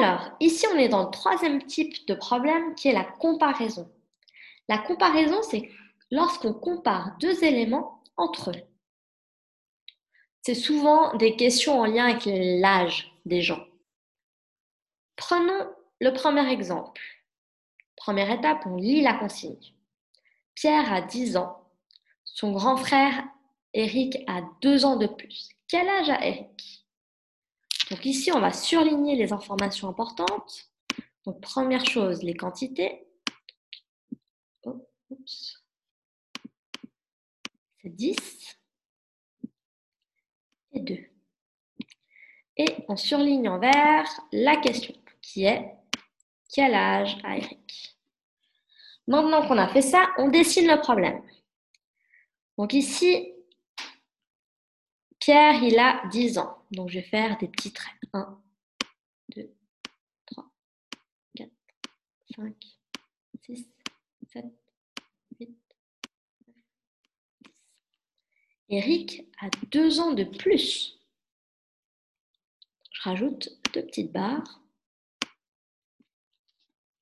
Alors, ici, on est dans le troisième type de problème qui est la comparaison. La comparaison, c'est lorsqu'on compare deux éléments entre eux. C'est souvent des questions en lien avec l'âge des gens. Prenons le premier exemple. Première étape, on lit la consigne. Pierre a 10 ans. Son grand frère Eric a 2 ans de plus. Quel âge a Eric Donc ici, on va surligner les informations importantes. Donc première chose, les quantités. Oh, C'est 10 et 2. Et on surligne en vert la question qui est quel âge a Eric? Maintenant qu'on a fait ça, on dessine le problème. Donc ici, Pierre, il a 10 ans. Donc je vais faire des petits traits. 1, 2, 3, 4, 5, 6, 7, 8, 9, 10. Eric a 2 ans de plus. Je rajoute deux petites barres.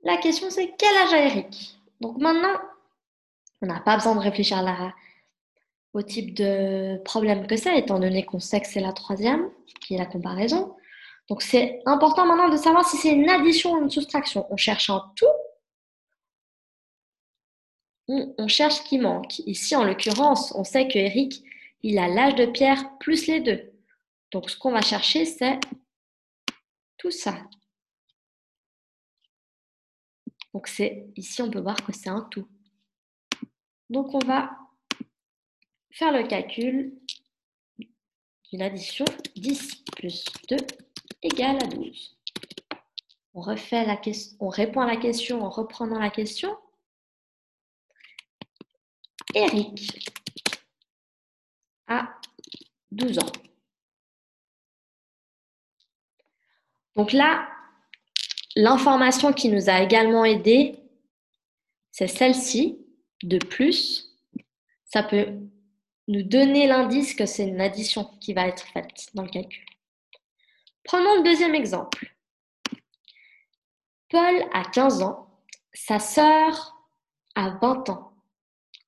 La question c'est quel âge a Eric? Donc maintenant, on n'a pas besoin de réfléchir au type de problème que c'est, étant donné qu'on sait que c'est la troisième, qui est la comparaison. Donc c'est important maintenant de savoir si c'est une addition ou une soustraction. On cherche un tout ou on cherche ce qui manque. Ici, en l'occurrence, on sait que Eric, il a l'âge de Pierre plus les deux. Donc ce qu'on va chercher, c'est tout ça. Donc c'est ici on peut voir que c'est un tout. Donc on va faire le calcul d'une addition 10 plus 2 égale à 12. On, refait la question, on répond à la question en reprenant la question. Eric a 12 ans. Donc là, L'information qui nous a également aidé, c'est celle-ci, de plus. Ça peut nous donner l'indice que c'est une addition qui va être faite dans le calcul. Prenons le deuxième exemple. Paul a 15 ans, sa sœur a 20 ans.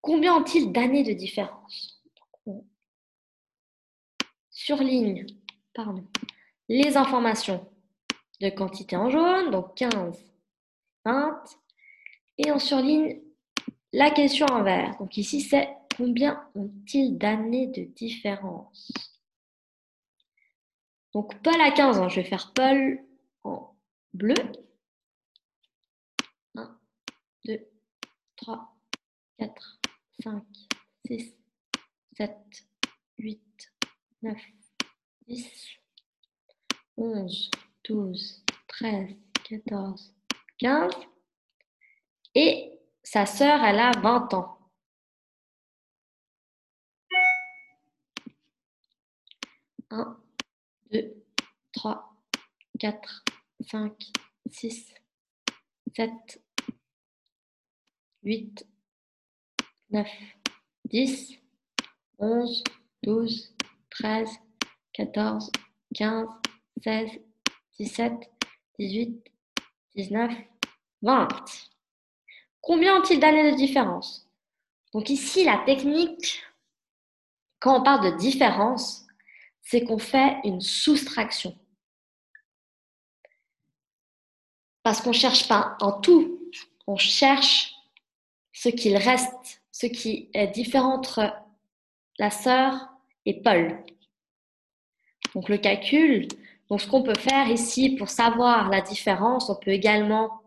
Combien ont-ils d'années de différence? Surligne pardon, les informations de quantité en jaune, donc 15, 20. Et on surligne la question en vert. Donc ici, c'est combien ont-ils d'années de différence? Donc Paul a 15 ans, je vais faire Paul en bleu. 1, 2, 3, 4, 5, 6, 7, 8, 9, 10, 11, 12, 13, 14, 15. Et sa sœur, elle a 20 ans. Un, deux, trois, quatre, cinq, six, sept, huit, neuf, dix, onze, douze, treize, quatorze, quinze, seize, 17, 18, 19, 20. Combien ont-ils d'années de différence? Donc ici, la technique, quand on parle de différence, c'est qu'on fait une soustraction. Parce qu'on ne cherche pas en tout, on cherche ce qu'il reste, ce qui est différent entre la sœur et Paul. Donc le calcul, ce qu'on peut faire ici pour savoir la différence, on peut également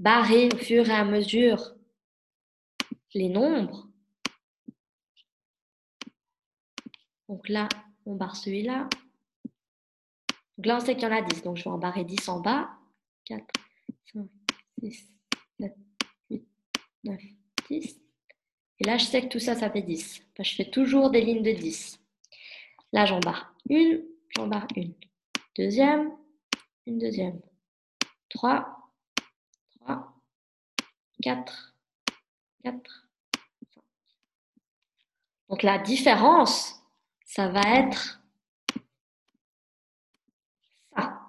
barrer au fur et à mesure les nombres. Donc là, on barre celui-là. Donc là, on sait qu'il y en a 10. Donc, je vais en barrer 10 en bas. 4, 5, 6, 7, 8, 9, 10. Et là, je sais que tout ça, ça fait 10. je fais toujours des lignes de 10. Là, j'en barre une, j'en barre une. Deuxième, une deuxième. Trois, trois, quatre, quatre, cinq. Donc la différence, ça va être ça.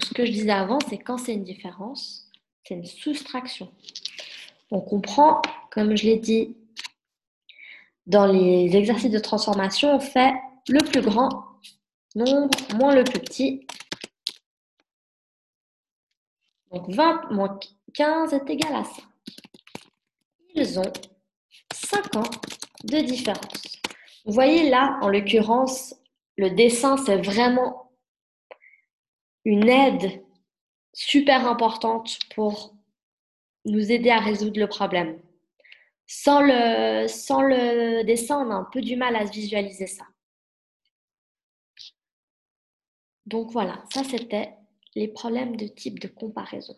Ce que je disais avant, c'est quand c'est une différence, c'est une soustraction. On comprend, comme je l'ai dit, dans les exercices de transformation, on fait le plus grand nombre moins le plus petit. Donc 20 moins 15 est égal à 5. Ils ont 5 ans de différence. Vous voyez là, en l'occurrence, le dessin, c'est vraiment une aide super importante pour nous aider à résoudre le problème. Sans le, sans le dessin, on a un peu du mal à visualiser ça. Donc voilà, ça c'était les problèmes de type de comparaison.